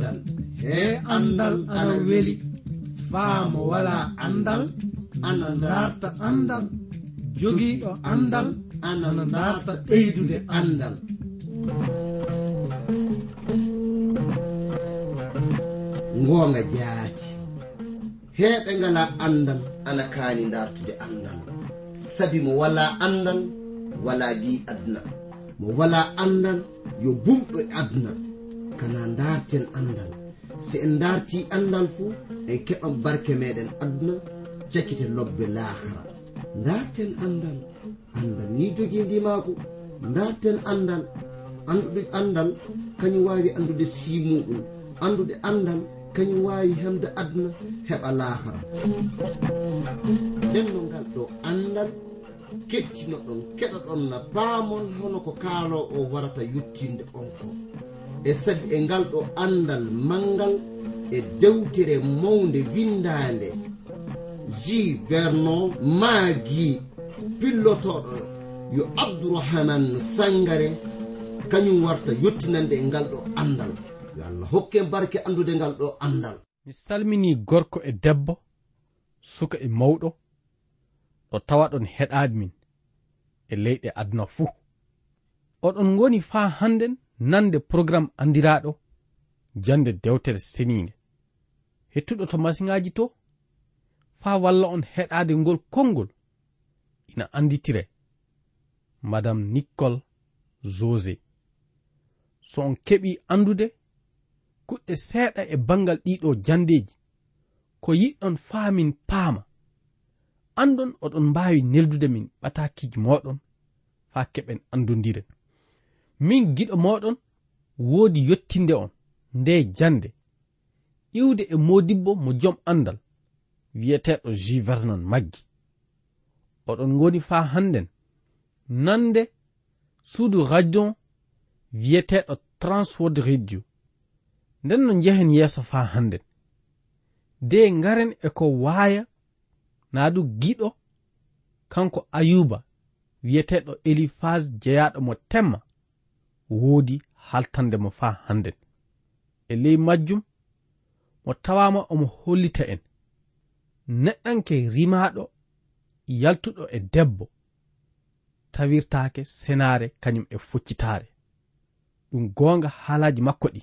andal. E andal ana weli. faamo wala andal ana darta andal. Jogiiɗo andal ana darta ɓeydude andal. Ngoonga jaati. Heɓe ngala andal ana kaani dartude andal. Sabi mo wala andal wala gi aduna. Mo wala andal yo bumɗo e aduna. Kana darten andal si en darti andal fuu en keɓan barke meɗen aduna jakkite lobbe lahara. Darten andal andal ni jogii ndimaako darten andal anduɗe andal kañum wawi andude simuɗum andude andal kañum wawi hemde aduna heɓa lahara. Nden ngal ɗo andal kettino ɗon keɗa ɗon na baamon hono ko kaalo o warata yettinde on ko e sabi e ngal ɗo andal mangal e dewtere mawde windande ji vernon maagi pillotoɗo yo abdourahaman sangare kañum warta yettinande e ngal ɗo andal yo allah hokke barke andude ngal ɗo andal mi salmini gorko e debbo suka e mawɗo ɗo tawa ɗon heɗaade min e leyɗe aduna fuu. Oɗon ngoni faa hannden nande programme anndiraaɗo jannde dewtere seniinde. Hettuɗo to masiŋaaji to faa walla on heɗaade ngol konngol ina annditire madame nicol jose so on keɓi anndude kuɗɗe seeɗa e banngal ɗiɗo janndeeji ko yiɗɗon faa min paama. andon oɗon mbawi neldude min ɓatakiji moɗon faa keɓen andodiren min giɗo moɗon woodi yottinde on nde jande. Iwde e modibbo mo jom andal wiyeteɗo jivernon maggi. Oɗon goni faa hannden nande suudu radio wiyeteɗo transword radio. Nden no njehen yeeso faa hannden. De ngaren e ko waaya na ɗum giɗo kanko ayuba wiyeteɗo elifas jeyaɗo mo temma woodi haltande mo faa hannden. E ley majjum mo tawama omo hollita en. Neɗɗanke rimaɗo yaltuɗo e debbo tawirtaake senaare kañum e foccitaare ɗum goonga haalaaji makko ɗi.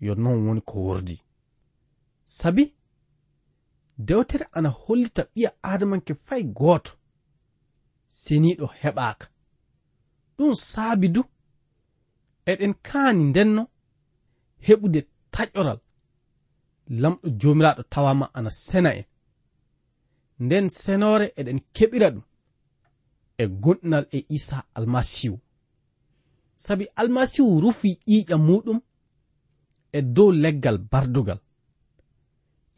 Yo noon woni ko wordi. Sabi dewtere ana hollita ɓiya adamanke fay gooto seniɗo heɓaaka. Ɗum saabi du eɗen kaani ndenno heɓude taƴoral. Lamɗo joomiraaɗo tawama ana sena en. Nden senore eɗen keɓira ɗum e gonɗinal e isa almasihu sabi almasihu rufi ƴiiƴa muɗum e dow leggal bardugal.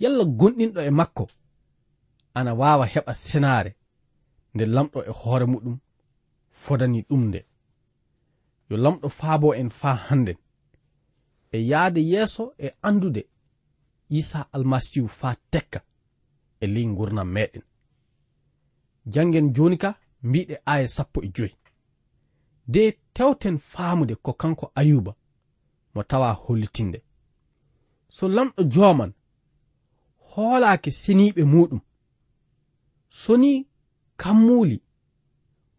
yalla gonɗinɗo e makko ana wawa heɓa senare nde lamɗo e hoore muɗum fodani ɗum nde. Yo lamɗo faabo en faa hannden. E yahde yeeso e andude isa almasihu faa tekka e ley gurnam meɗen. Janngen joni ka mbiɗe aya sappo e joyi. De tewten faamude ko kanko ayuba mo tawa hollitinde. So lamɗo joman hoolaaki siniiɓe muɗum so ni kammuuli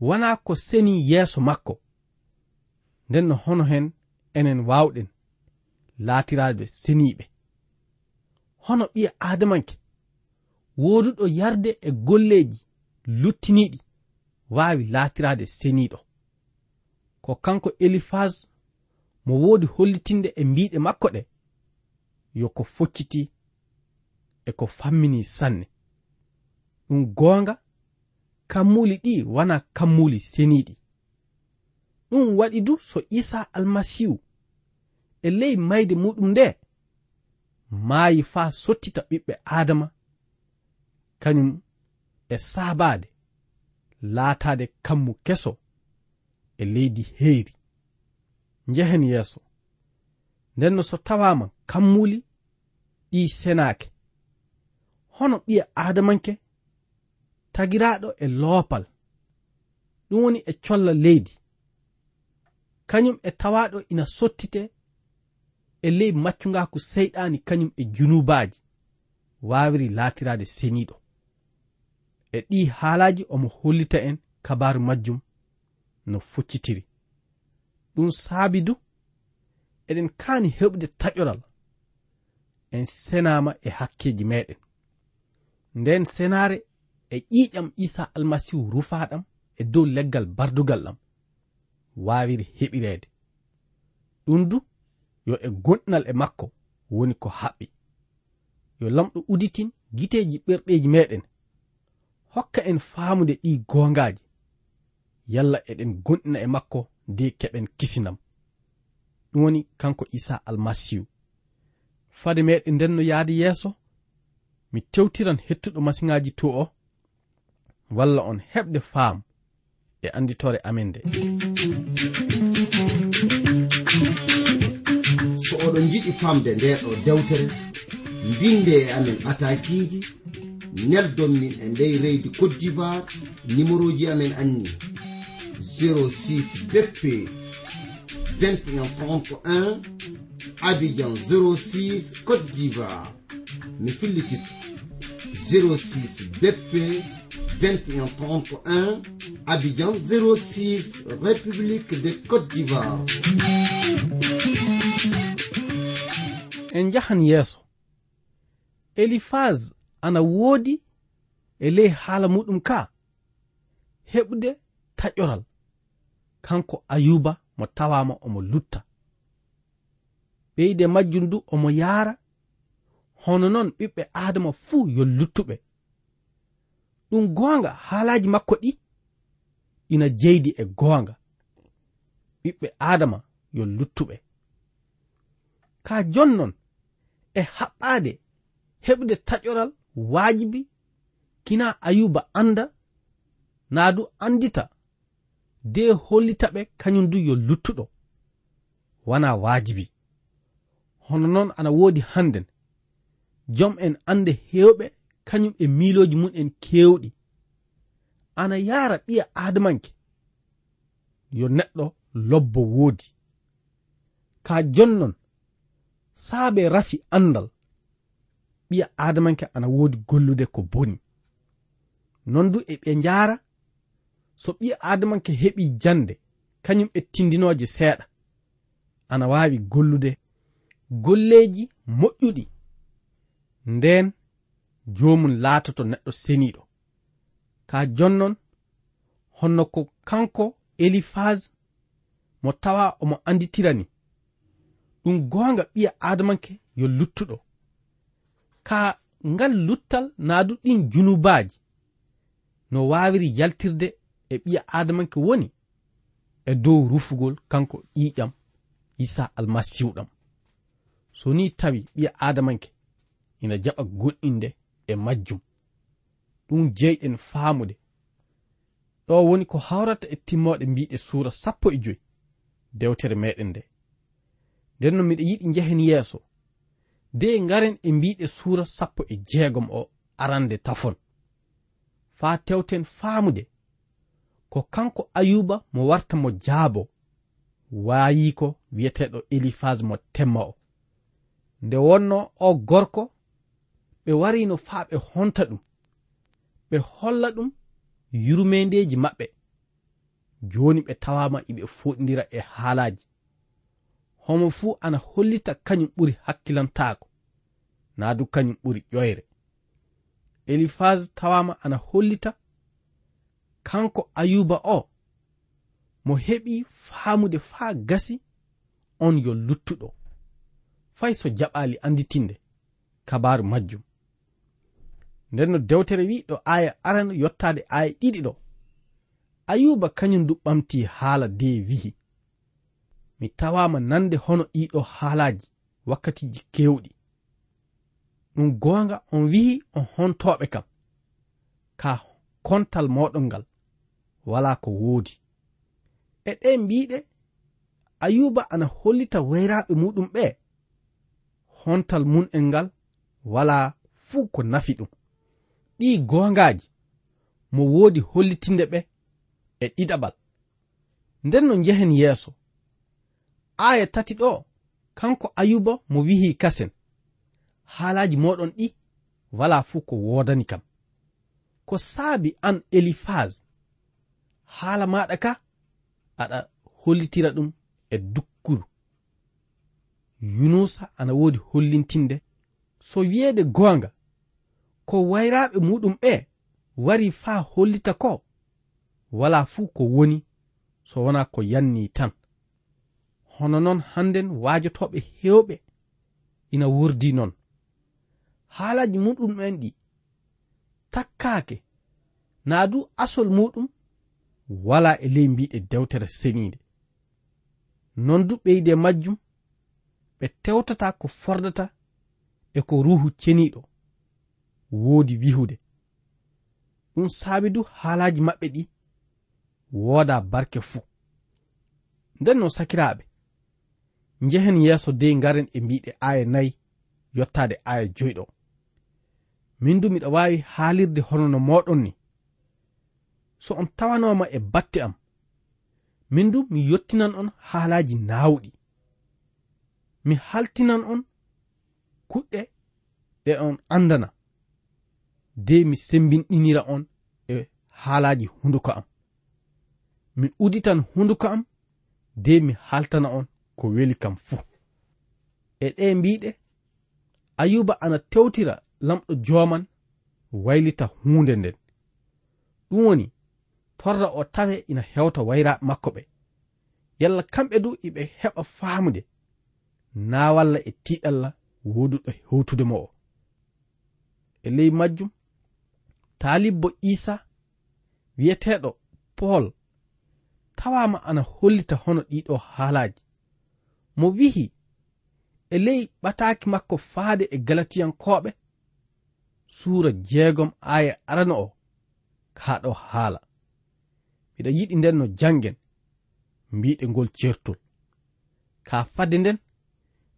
wonaa ko seni yeeso makko. Nden no hono hen enen waawɗen laatiraade seniiɓe hono ɓiya aadamanke wooduɗo yarde e golleeji luttiniiɗi waawi laatiraade seniiɗo. Ko kanko elifas mo woodi hollitinde e mbiiɗe makko ɗe yo ko focciti e ko fammini sanne. Ɗum goonga kammuli ɗi wana kammuli seniɗi ɗum waɗi du so isa almasihu e ley mayde muɗum nde maayi faa sottita ɓiɓɓe adama kañum e saabade laataade kammu keso e leydi heeri. Njehen yeeso ndenno so tawama kammuli ɗi senaake. hono ɓiya adamanke tagiraɗo e loopal. Ɗum woni e colla leydi. Kañum e tawaɗo ina sottite e ley maccungaku seyɗani kañum e junubaji wawiri latirade seniɗo e ɗi haalaji omo hollita en kabaru majjum no foccitiri ɗum saabi du eɗen kaani heɓde taƴoral. En senama e hakkeji meɗen nden senare e ƴiƴam isa almasihu rufaɗam e dow leggal bardugal ɗam wawiri heɓirede ɗum du yo e gonɗinal e makko woni ko haɓɓi. Yo lamɗo uditin giteji ɓerɗeji meɗen hokka en faamude ɗi gongaji yalla eɗen gonɗina e makko de keɓen kisinam. Ɗum woni kanko isa almasihu. Fade meɗen nden no yahde yeeso mi tewtiran hettuɗo masiŋaji to o walla on heɓde faam e anditore amen nde. So oɗon jiɗi famde ndeɗo dewtere mbinde e amen atakiji neldon min e ndey reydi cote d'ivoire numéro ji amen anni 06 bp 2131 abidjan 06 cote d'ivoire. mi fillititto 06 bp 2131 abidjan 06 république de côte d'ivoire. En jahan yeeso elifaz ana woodi e ley haala muɗum ka? Heɓde taƴoral. Kanko ayuba mo tawama omo lutta. Ɓeyde majjum du omo yaara. hono noon ɓiɓɓe adama fuu yo luttuɓe. Ɗum goonga haalaji makko ɗi ina jeydi e goonga. Ɓiɓɓe adama yo luttuɓe. Ka jonnon e haɓɓade heɓde taƴoral waajibi kina ayuba anda naa du andita de hollita ɓe kañum du yo luttuɗo. Wana waajibi. Hono noon ana woodi hannden jom en ande hewɓe kañum e miilooji mum en kewɗi. Ana yara ɓiya adamanke yo neɗɗo lobbo woodi. Ka jonnon saabe rafi andal ɓiya adamanke ana woodi gollude ko boni. Non du e ɓe njaara so ɓiya adamanke heɓi jande kañum e tindinoje seeɗa. Ana wawi gollude golleji moƴƴuɗi. nden jomum laatoto neɗɗo seniiɗo ka jonnon honno ko kanko elifaz mo tawa omo anditirani. Ɗum goonga ɓiya adamanke yo luttuɗo ka ngal luttal naadu ɗin junubaaji no waawiri yaltirde e ɓiya adamanke woni e dow rufugol kanko ƴiiƴam isa almasihuɗam so ni tawi ɓiya adamanke ina jaɓa goɗɗinde e majjum. Ɗum jeyɗen faamude. Ɗo woni ko hawrata e timmoɗe mbiɗe suura sappo e joyi dewtere meɗen nde. Nden no miɗa yiɗi njehen yeeso. De ngaren e mbiɗe suura sappo e jeegom o arande tafon. Faa tewten faamude. Ko kanko ayuba mo warta mo jaabo waayi ko wiyeteɗo elifas mo temma o. Nde wonno o gorko ɓe warino faa ɓe honta ɗum ɓe holla ɗum yurmendeji maɓɓe. Joni ɓe tawama iɓe foɗidira e haalaji homo fuu ana hollita kañum ɓuri hakkilantaako naa du kañum ɓuri ƴoyre. Elifaz tawama ana hollita kanko ayuba o mo heɓi faamude faa gasi on yo luttuɗo. Fay so jaɓali anditinde kabaru majjum. nden no dewtere wi ɗo aya aran yottade aya ɗiɗi ɗo. Ayuba kañum du ɓamti haala de wihi. Mi tawama nande hono ɗiɗo haalaji wakkatiji kewɗi ɗum gonga on wihi on hontoɓe kam. Ka kontal moɗon ngal wala ko woodi. E ɗe mbiɗe ayuba ana hollita wayraɓe muɗum ɓe hontal mun en ngal wala fuu ko nafi ɗum. ɗi gongaji mo woodi hollitinde ɓe e ɗiɗaɓal. Nden no njehen yeeso. Aya tati ɗo kanko ayuba mo wihi kasen. Haalaji moɗon ɗi wala fuu ko wodani kam. Ko saabi an elifaz haala maɗa ka aɗa hollitira ɗum e dukkuru. Yunusa ana wodi hollintinde. So wiyeede goonga ko wayraɓe muɗum ɓe wari faa hollita ko? Wala fuu ko woni so wona ko yanni tan. Hono noon hannden waajotoɓe hewɓe ina wurdi noon. Haalaji muɗum en ɗi takkaake naa du asol muɗum wala e ley mbiɗe dewtere seniide non du ɓeyde majjum ɓe tewtata ko fordata e ko ruhu ceniiɗo. woodi wihude. Ɗum saabi du haalaji maɓɓe ɗi. Wooda barke fuu nden no sakiraaɓe. Njehen yeeso dey ngaren e mbiɗe aya nayi yottaade aya joyɗo. Min du miɗa waawi haalirde hono no mooɗon ni. So on tawanooma e batte am. Min du mi yottinan on haalaaji naawɗi. Mi haltinan on kuɗɗe ɗe on anndana de mi sembinɗinira on e haalaji hunduko am. Mi uditan hunduko am de mi haltana on ko weli kam fuu e ɗe mbiɗe ayuba ana tewtira lamɗo joman waylita hunde nden. Ɗum woni torra o tawe ina hewta wayraɓe makko ɓe. Yalla kamɓe du iɓe heɓa faamude. Na walla e tiɗalla woduɗo hewtude mo o. E ley majjum taalibbo isa wiyeteɗo pol tawama ana hollita hono ɗiɗo haalaji. Mo wihi e ley ɓataki makko faade e galatiyankoɓe suura jeegom aya arana o kaɗo haala. Miɗa yiɗi nden no jangen mbiɗe ngol certol ka fadde nden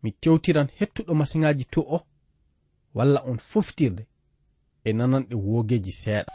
mi tewtiran hettuɗo masiŋaji to o walla on foftirde. e nananɗe wogeji seeɗa.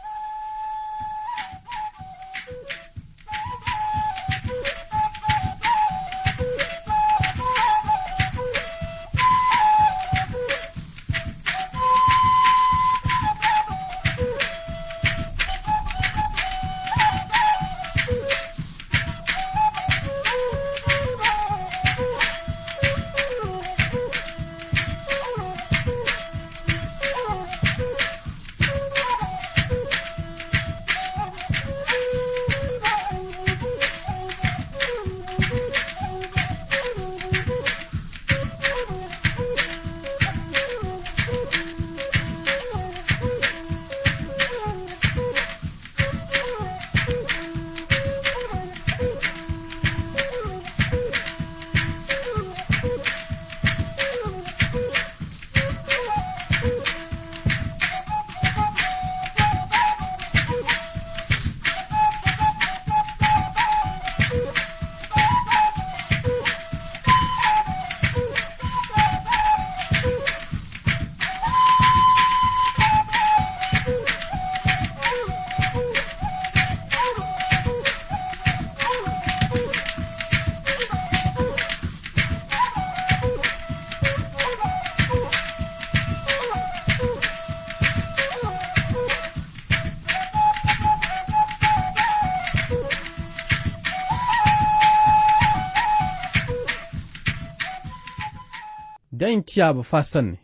dañ tiyaba fa sanne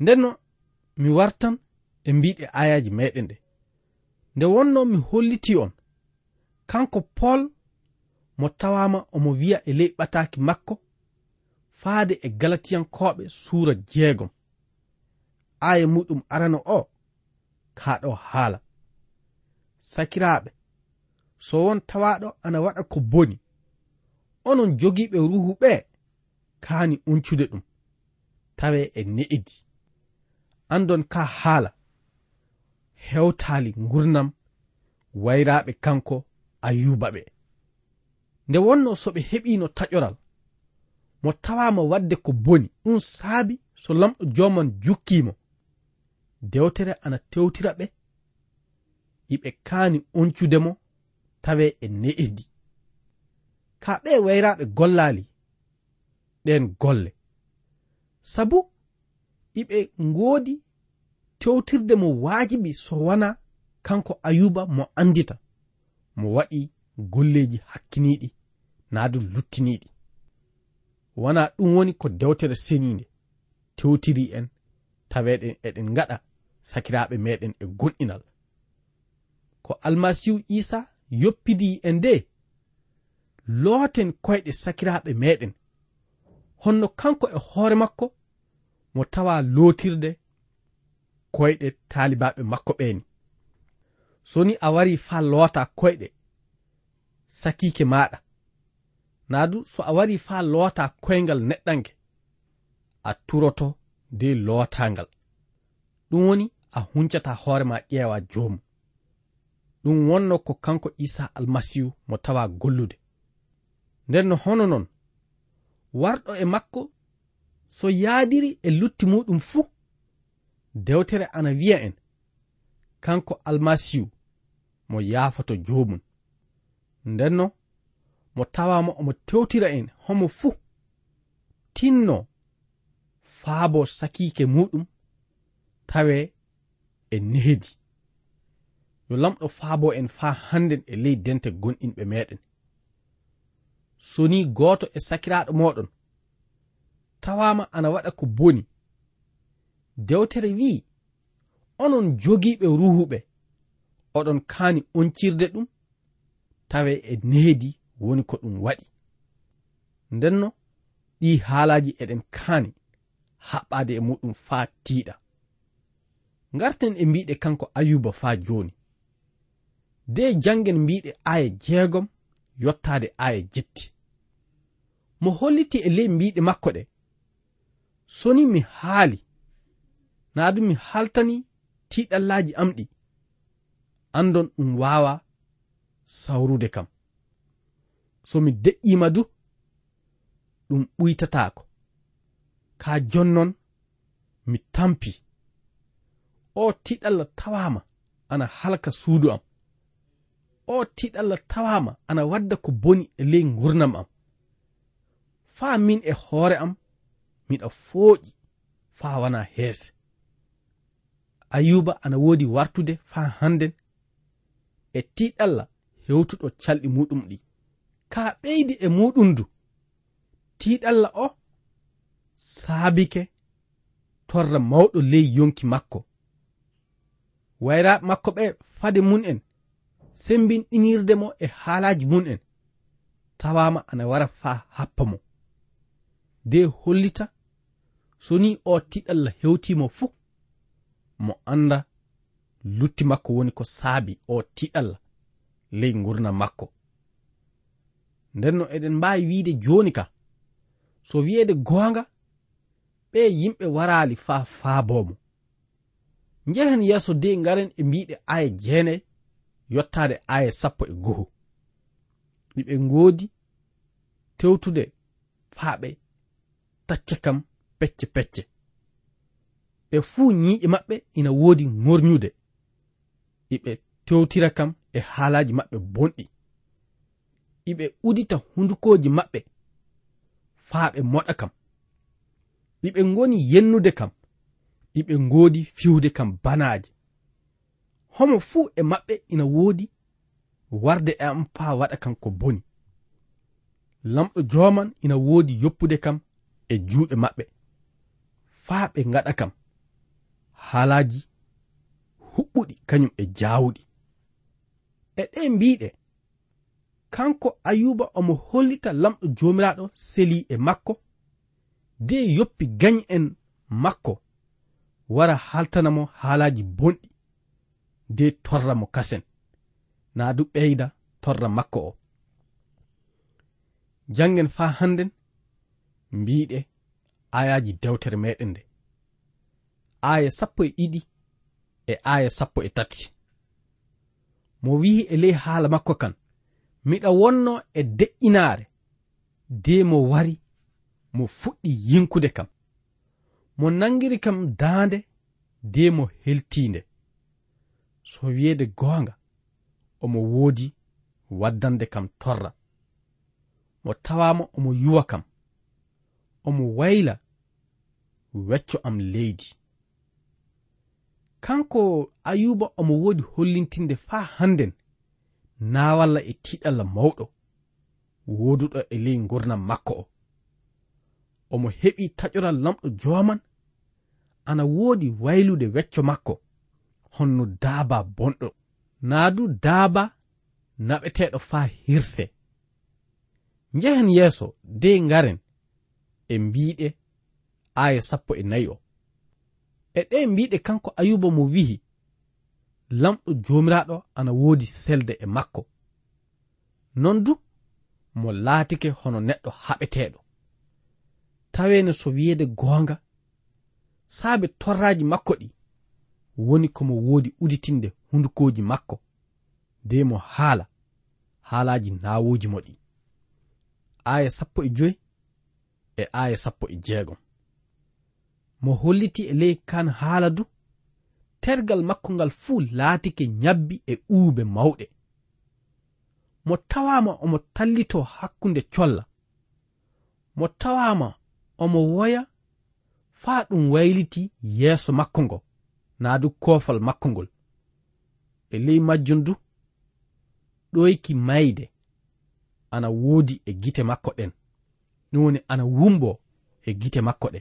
ndenno mi wartan e mbiɗe ayaji meɗen ɗe. Nde wonno mi holliti on. Kanko pol mo tawama omo wiya e ley ɓataki makko faade e galatiyankoɓe suura jeegom. Aya muɗum arano o kaɗo haala. Sakiraɓe so won tawaɗo ana waɗa ko boni. Onon jogiɓe ruhu ɓe kaani uncude ɗum. tawe e ne'idi andon ka haala hewtali ngurnam wayraɓe kanko ayuba ɓe nde wonno so ɓe heɓino taƴoral mo tawama wadde ko boni ɗum saabi so lamɗo joman jukkimo dewtere ana tewtira ɓe yiɓe kaani oncudemo tawe e ne'irdi ka ɓe wayraɓe gollali ɗen golle. sabu iɓe ngoodi tewtirde mo waajibi so wona kanko ayuba mo andita mo waɗi golleeji hakkiniiɗi naa du luttiniiɗi. Wona ɗum woni ko dewtere seniinde tewtiri en taweɗen eɗen ngaɗa sakiraaɓe meɗen e gonɗinal. Ko almasihu isa yoppidi en nde looten koyɗe sakiraaɓe meɗen honno kanko e hoore makko mo tawa lootirde koyɗe taalibaɓe makko ɓeeni so ni a wari faa loota koyɗe sakiike maɗa naa du so a wari faa loota koyngal neɗɗange a turoto de lootangal ɗum woni a huncata hoorema ƴeewa joomu. Ɗum wonno ko kanko isa almasihu mo tawa gollude. Nden no hono noon warɗo e makko so yaadiri e lutti muɗum fuu. Dewtere ana wiya en. Kanko almasihu mo yaafoto joomum. Ndenno mo tawama omo tewtira en homo fuu. Tinno faabo sakiike muɗum tawe e nehedi yo lamɗo faabo en faa hannden e ley dente gonɗinɓe meɗen so ni gooto e sakiraaɗo moɗon. Tawama ana waɗa ko boni. Dewtere wi'i onon jogiiɓe ruhuɓe oɗon kaani oncirde ɗum tawe e needi woni ko ɗum waɗi. Ndenno ɗi haalaji eɗen kaani haɓɓade e muɗum faa tiiɗa. Garten e mbiɗe kanko ayuba faa jooni. De jangen mbiɗe aya jeegom yottaade aya jetti. Mo holliti e ley mbiɗe makko ɗe. Soni mi haali naa ɗum mi haltani tiɗallaji am ɗi. Andon ɗum wawa sawrude kam. So mi deƴƴima du ɗum ɓuytatako ka jonnon mi tampi. O tiɗalla tawama ana halka suudu am. o tiɗalla tawama ana wadda ko boni e ley gurnam am. Faa min e hoore am miɗa fooƴi faa wana heese. Ayuba ana woodi wartude faa hannden. E tiɗalla hewtuɗo calɗi muɗum ɗi. Ka ɓeydi e muɗum du tiɗalla o saabike torra mawɗo ley yonki makko. Wayraɓe makko ɓe fade mun en sembinɗinirde mo e haalaji mun en tawama ana wara faa happa mo. De hollita so ni o tiɗalla hewtimo fuu mo anda lutti makko woni ko saabi o tiɗalla ley gurna makko. Ndenno eɗen mbaawi wiide joni ka so wiyeede goonga ɓe yimɓe waraali faa faabomo njehen yeeso de ngaren e mbiɗe aya jeenayi yottaade aya sappo e goho. Miɓe ngoodi tewtude faa ɓe tacca kam pecce pecce. Ɓe fuu ñiiƴe maɓɓe ina woodi ŋorñude iɓe tewtira kam e haalaaji maɓɓe bonɗi. Iɓe udita hundukooji maɓɓe faa ɓe moɗa kam. Iɓe ngoni yennude kam. Iɓe ngoodi fiwde kam banaaje homo fuu e maɓɓe ina woodi warde e am faa waɗa kam ko boni. Lamɗo jooman ina woodi yoppude kam e juuɗe maɓɓe faa ɓe ngaɗa kam haalaaji huɓɓuɗi kañum e jaawuɗi. E ɗe mbiɗe kanko ayuba omo hollita lamɗo joomiraaɗo seli e makko de yoppi gañ en makko wara haltanamo haalaaji bonɗi. de torra mo kasen. Na du ɓeyda torra makko o. Jangen fa hannden mbiɗe ayaji dewtere meɗen nde. Aya sappo e ɗiɗi e aya sappo e tati. Mo wi'i e ley haala makko kan miɗa wonno e de'inaare de mo wari mo fuɗɗi yinkude kam. Mo nangiri kam daande de mo heltiinde. so wiyeede goonga omo woodi waddande kam torra. Mo tawama omo yuwa kam. Omo wayla wecco am leydi. Kanko ayuba omo woodi hollintinde faa hannden naawalla e tiɗalla mawɗo wooduɗo e ley gurnam makko o. Omo heɓi taƴoral lamɗo joman ana woodi waylude wecco makko. honno daaba bonɗo. Naa du daaba naɓeteɗo faa hirse. Njehen yeeso dey ngaren e mbiɗe aaya sappo e nayi o. E ɗe mbiɗe kanko ayuba mo wihi lamɗo joomiraaɗo ana woodi selde e makko. Non du mo laatike hono neɗɗo haɓeteɗo taweene so wiyeede goonga saabe torraaji makko ɗi woni komo woodi uditinde hundukoji makko de mo haala haalaji nawoji mo ɗi. Aya sappo e joyi e aya sappo e jeegom mo holliti e ley kan haala du tergal makko ngal fuu laatike ñabbi e uube mawɗe. Mo tawama omo tallito hakkunde colla. Mo tawama omo woya faa ɗum wayliti yeeso makko ngo. naa du koofal makko ngol e ley majjum du ɗoyki mayde ana woodi e gite makko ɗen ɗum woni ana wumbo e gite makko ɗe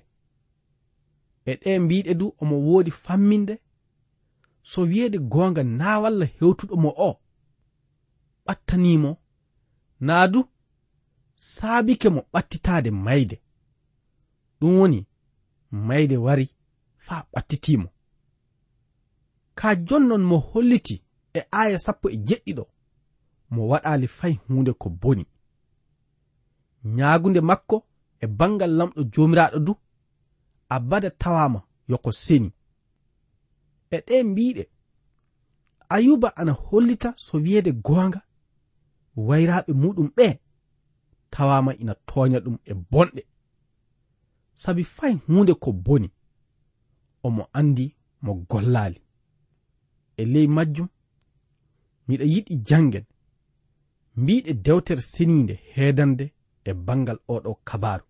e ɗe mbiɗe du omo woodi famminde so wiyeede goonga naa walla hewtuɗo mo o ɓattanimo naa du saabike mo ɓattitaade mayde. Ɗum woni mayde wari faa ɓattitimo ka jonnon mo holliti e aya sappo e jeɗɗiɗo mo waɗali fay hunde ko boni. Ñaagunde makko e bangal lamɗo jomiraɗo du abada tawama yoko seni. E ɗe mbiɗe ayuba ana hollita so wiyeede goonga wayraɓe muɗum ɓe tawama ina toña ɗum e bonɗe. Sabi fay hunde ko boni omo andi mo gollali e ley majjum miɗa yiɗi jangen mbiɗe dewtere seniinde heedande e bangal oɗo kabaru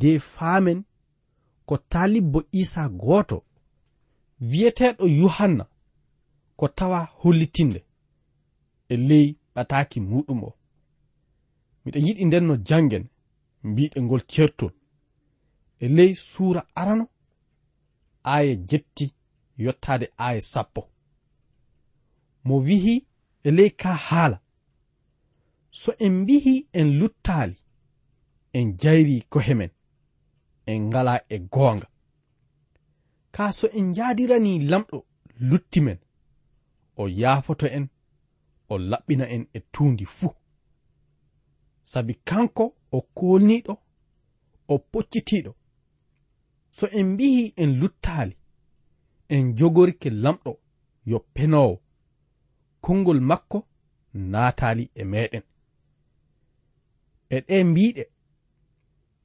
de faamen ko taalibbo isa gooto wiyeteeɗo yohanna ko tawa hollitinde e ley ɓataaki muɗum o. Miɗa yiɗi nden no jangen mbiɗe ngol ceertol e ley suura arano aaya jetti yottaade aaya sappo. Mo wihi e ley ka haala. So en mbihi en luttaali en jayri kohe men en ngala e goonga. Ka so en jaadirani lamɗo lutti men o yaafoto en o laɓɓina en e tuundi fuu. Sabi kanko o koolniiɗo o poccitiiɗo so en mbihi en luttaali. en jogorike lamɗo yo penowo. Konngol makko naataali e meɗen. E ɗe mbiɗe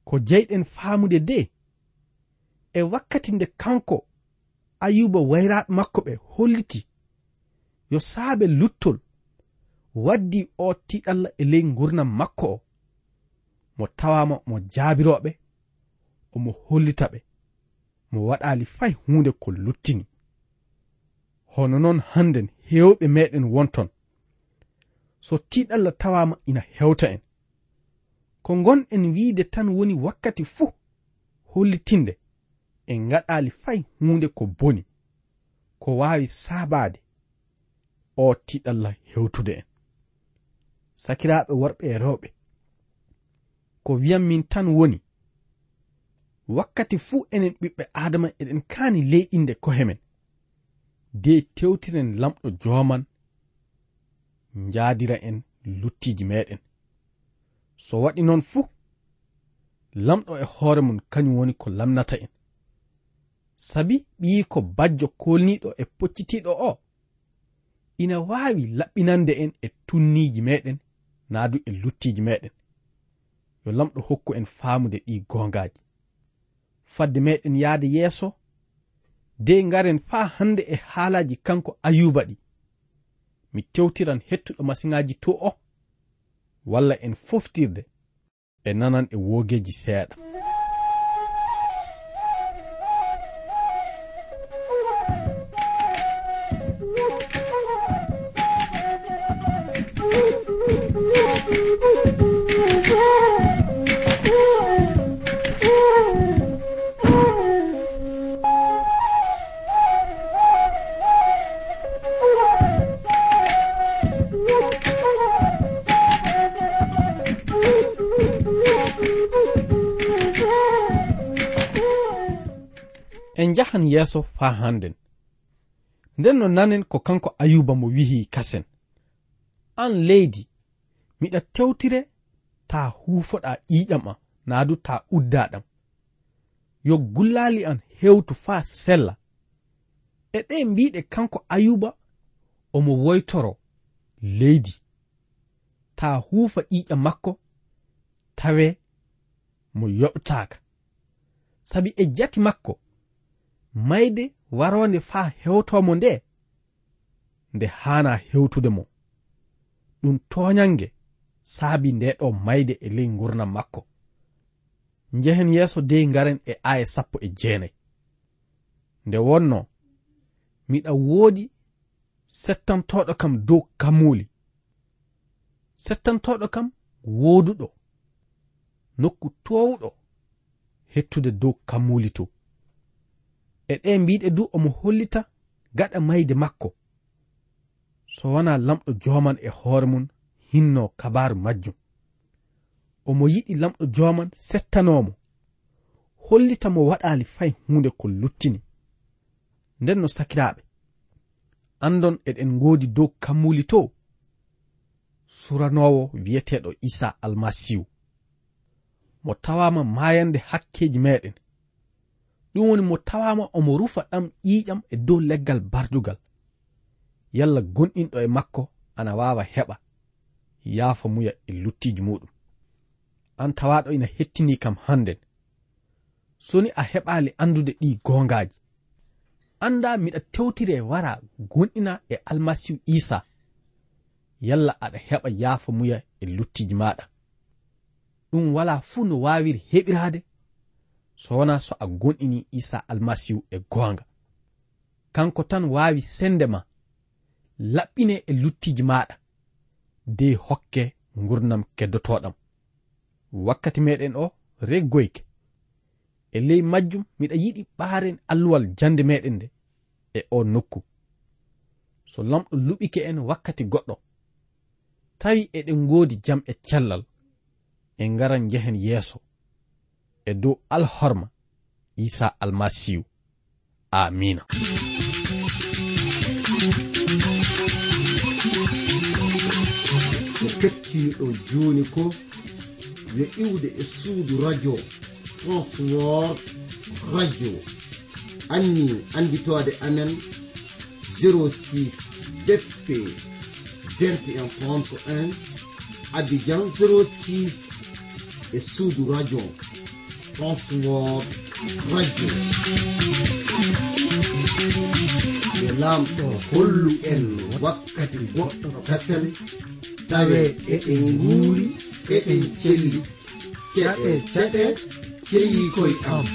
ko jeyɗen faamude de e wakkati nde kanko ayuba wayraɓe makko ɓe holliti yo saabe luttol waddi o tiɗalla e ley gurnam makko o mo tawama mo jaabiroɓe omo hollita ɓe. mo waɗali fay hunde ko luttini. Hono noon hannden hewɓe meɗen wonton. So tiɗalla tawama ina hewta en. Ko gonɗen wiide tan woni wakkati fuu hollitinde en gaɗali fay hunde ko boni ko wawi saabade o tiɗalla hewtude en. Sakiraɓe worɓe e rewɓe ko wiyam min tan woni wakkati fuu enen ɓiɓɓe adama eɗen kaani ley inde kohe men. De tewtiren lamɗo joman njaadira en luttiji meɗen so waɗi noon fuu lamɗo e hoore mum kañum woni ko lamnata en. Sabi ɓii ko bajjo kolniɗo e poccitiɗo o ina waawi laɓɓinande en e tunniiji meɗen naadu e luttiiji meɗen yo lamɗo hokku en faamude ɗi goongaaji. fadde meɗen yahde yeeso de ngaren faa hannde e haalaji kanko ayuba ɗi. Mi tewtiran hettuɗo masiŋaji to o walla en foftirde e nanan e woogeji seeɗa. yeeso faa hannden. Nden no nanen ko kanko ayuba mo wihi kasen. An leydi miɗa tewtire ta huufoɗa ƴiiƴam am naa du ta uddaɗam yo gullaali an hewtu faa sella. E ɗe mbiɗe kanko ayuba omo woytoro leydi. Ta huufa ƴiiƴam makko tawe mo yoɓtaaka. Sabi e jati makko mayde warande faa hewtomo nde nde haana hewtude mo. Ɗum toñalnge saabi nde ɗo mayde e ley gurdam makko. Njehen yeeso dey ngaren e aya sappo e jeenayi. Nde wonno miɗa woodi settantoɗo kam dow kammuli settantoɗo kam wooduɗo nokku towɗo hettude dow kammuli to. e ɗe mbiɗe du omo hollita gaɗa mayde makko. So wona lamɗo joman e hoore mum hinno kabaru majjum. Omo yiɗi lamɗo joman settanomo. Hollita mo waɗali fay hunde ko luttini. Nden no sakiraɓe. Andon eɗen godi dow kammuli to suranowo wiyeteɗo isa almasihu. Mo tawama mayande hakkeji meɗen. ɗum woni mo tawama omo rufa ɗam ƴiƴam e dow leggal bardugal yalla gonɗinɗo e makko ana wawa heɓa. Yaafa muya e luttiji muɗum. An tawaɗo ina hettini kam hannden. Soni a heɓali andude ɗi gongaji. Anda miɗa tewtire wara gonɗina e almasihu isa. Yalla aɗa heɓa yaafa muya e luttiji maɗa. Ɗum wala fuu no wawiri heɓirade. so wona so a gonɗini isa almasihu e goonga. Kanko tan waawi sende ma laɓɓine e luttiji maɗa de hokke ngurnam keddotoɗam wakkati meɗen o reggoyke. E ley majjum miɗa yiɗi ɓaaren alluwal jande meɗen nde e o nokku. So lamɗo luɓike en wakkati goɗɗo. Tawi eɗen ngoodi jam e cellal en ngaran njehen yeeso. e dow alhorma isa almasihu. Amina ko kettiniɗo joni ko yo iwde e suudu radio transwor radio. Anni anditode amen 06 bp 2131 abidjan 06 e suudu radio. crossword radio. Yo lamɗo hollu en wakkati goɗɗo kasen tawe eɗen nguuri eɗen celli ceɗe ceɗe ceyi koye am.